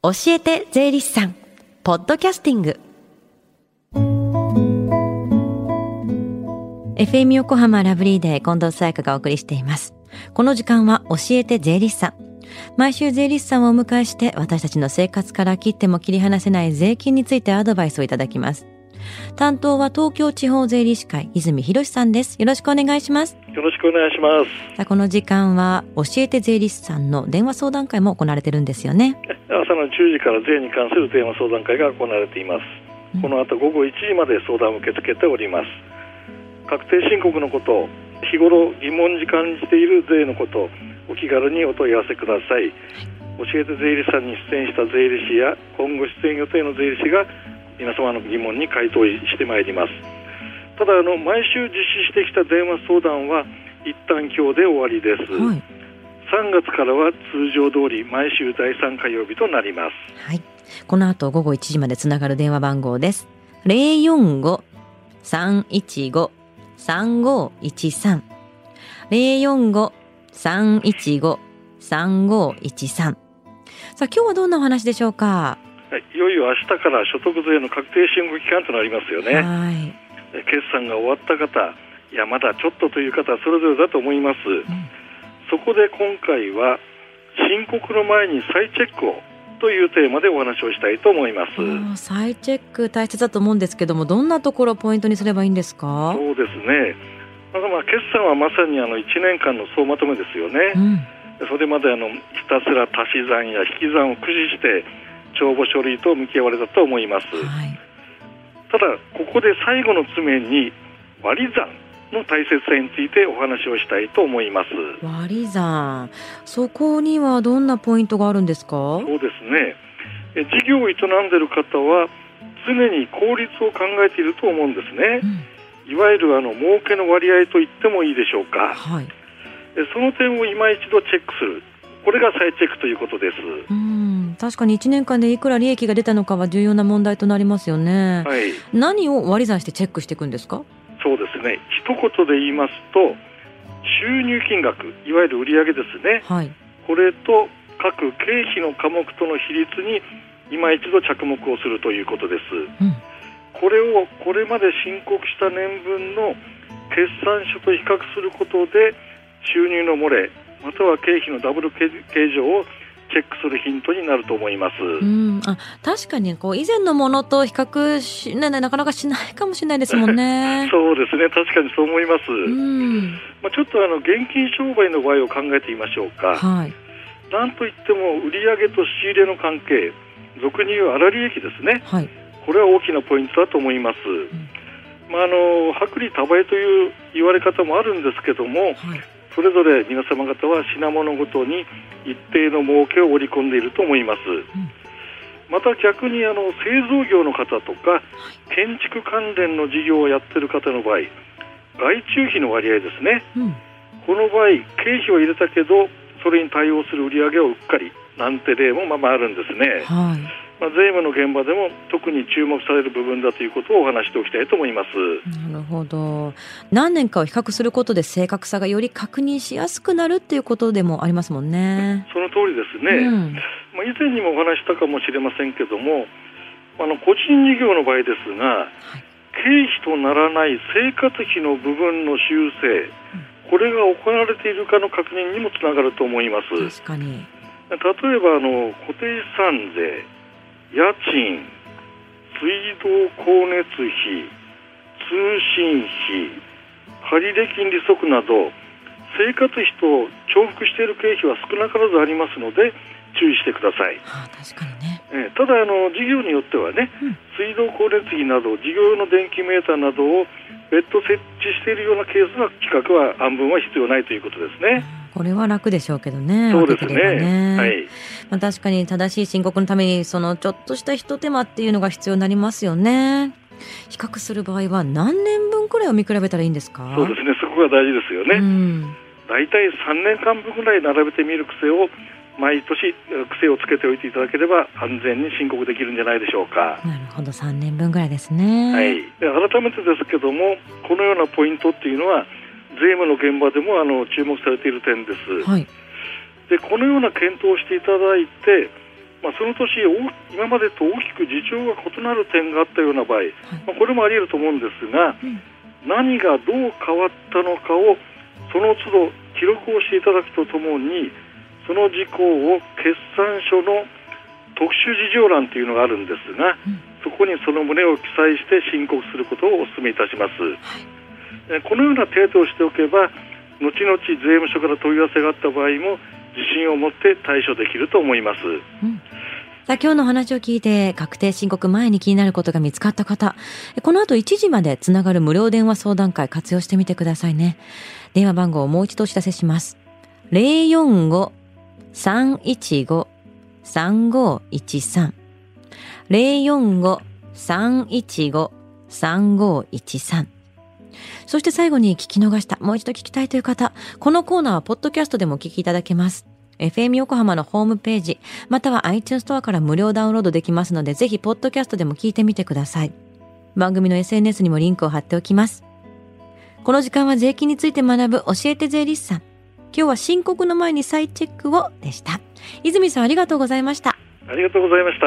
教えて税理士さん。ポッドキャスティング。FM 横浜ラブリーで近藤沙耶香がお送りしています。この時間は教えて税理士さん。毎週税理士さんをお迎えして私たちの生活から切っても切り離せない税金についてアドバイスをいただきます。担当は東京地方税理士会泉博さんです。よろしくお願いします。よろしくお願いします。さあこの時間は教えて税理士さんの電話相談会も行われてるんですよね。朝の10時から税に関する電話相談会が行われています、うん、この後午後1時まで相談を受け付けております。確定申告のこと日頃疑問に感じている税のことお気軽にお問い合わせください、教えて税理士さんに出演した税理士や今後出演予定の税理士が皆様の疑問に回答してまいります。ただあの毎週実施してきた電話相談は一旦今日で終わりです、はい、3月からは通常通り毎週第3火曜日となります。はい。この後午後1時までつながる電話番号です。045-315-3513 045-315-3513さあ今日はどんなお話でしょうか？いよいよ明日から所得税の確定申告期間となりますよね。はい、決算が終わった方、いやまだちょっとという方はそれぞれだと思います。うん、そこで今回は申告の前に再チェックをというテーマでお話をしたいと思います。再チェック大切だと思うんですけども、どんなところをポイントにすればいいんですか？そうですね。まあ、決算はまさにあの1年間の総まとめですよね。うん、それまであのひたすら足し算や引き算を駆使して帳簿書類と向き合われたと思います、はい、ただここで最後の詰めに割り算の大切さについてお話をしたいと思います。割り算。そこにはどんなポイントがあるんですか？そうですね。事業を営んでいる方は常に効率を考えていると思うんですね、うん、いわゆるあの儲けの割合と言ってもいいでしょうか、はい、その点を今一度チェックする。これが再チェックということです。うん確かに1年間でいくら利益が出たのかは重要な問題となりますよね。はい、何を割り算してチェックしていくんですか？そうですね。一言で言いますと収入金額いわゆる売上ですね、はい、これと各経費の科目との比率に今一度着目をするということです。うん、これをこれまで申告した年分の決算書と比較することで収入の漏れまたは経費のダブル計上をチェックするヒントになると思います。うん、あ確かにこう以前のものと比較し、ね、なかなかしないかもしれないですもんね。そうですね確かにそう思います。うんまあ、ちょっとあの現金商売の場合を考えてみましょうか。はい、なんといっても売上と仕入れの関係俗に言う粗利益ですね、はい、これは大きなポイントだと思います。うんまあ、あの薄利多売という言われ方もあるんですけども、はい、それぞれ皆様方は品物ごとに一定の儲けを織り込んでいると思います。うん。また逆にあの製造業の方とか建築関連の事業をやっている方の場合外注費の割合ですね、うん、この場合経費を入れたけどそれに対応する売り上げをうっかりなんて例もままあるんですね。はいまあ、税務の現場でも特に注目される部分だということをお話しておきたいと思います。なるほど。何年かを比較することで正確さがより確認しやすくなるっていうことでもありますもんね。その通りですね、うん、まあ、以前にもお話したかもしれませんけどもあの個人事業の場合ですが、はい、経費とならない生活費の部分の修正、うん、これが行われているかの確認にもつながると思います。確かに。例えばあの固定資産税家賃、水道光熱費、通信費、借入金利息など生活費と重複している経費は少なからずありますので注意してください。はあ、確かにね、えただあの事業によってはね、うん、水道光熱費など事業用の電気メーターなどを別途設置しているようなケースは規格は半分は必要ないということですね。うんこれは楽でしょうけどね。そうですね。ねはい。まあ確かに正しい申告のためにそのちょっとした一手間っていうのが必要になりますよね。比較する場合は何年分くらいを見比べたらいいんですか？そうですね。そこが大事ですよね。うん、だいたい3年間分ぐらい並べてみる癖を毎年癖をつけておいていただければ安全に申告できるんじゃないでしょうか。なるほど、3年分ぐらいですね。はい。で改めてですけども、このようなポイントっていうのは税務の現場でもあの注目されている点です。はい、でこのような検討をしていただいてまあ、その年今までと大きく事情が異なる点があったような場合、まあ、これもあり得ると思うんですが、うん、何がどう変わったのかをその都度記録をしていただくとともにその事項を決算書の特殊事情欄というのがあるんですが、うん、そこにその旨を記載して申告することをお勧めいたします、はい、このような程度をしておけば後々税務署から問い合わせがあった場合も自信を持って対処できると思います。うんさあ今日の話を聞いて確定申告前に気になることが見つかった方、この後1時までつながる無料電話相談会活用してみてくださいね。電話番号をもう一度お知らせします。045-315-3513 045-315-3513そして最後に聞き逃した、もう一度聞きたいという方、このコーナーはポッドキャストでもお聞きいただけます。FM 横浜のホームページ、または iTunes ストアから無料ダウンロードできますので、ぜひ、ポッドキャストでも聞いてみてください。番組の SNS にもリンクを貼っておきます。この時間は税金について学ぶ教えて税理士さん。今日は申告の前に再チェックをでした。泉さんありがとうございました。ありがとうございました。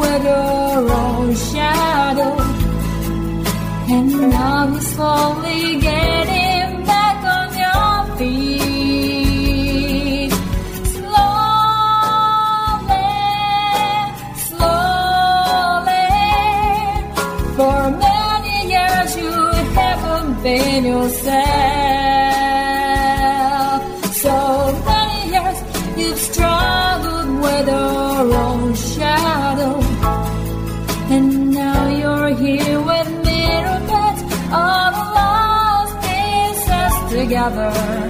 With your own shadow. And now you're slowly getting back on your feet. Slowly, slowly. For many years you haven't been yourself. So many years you've struggled another.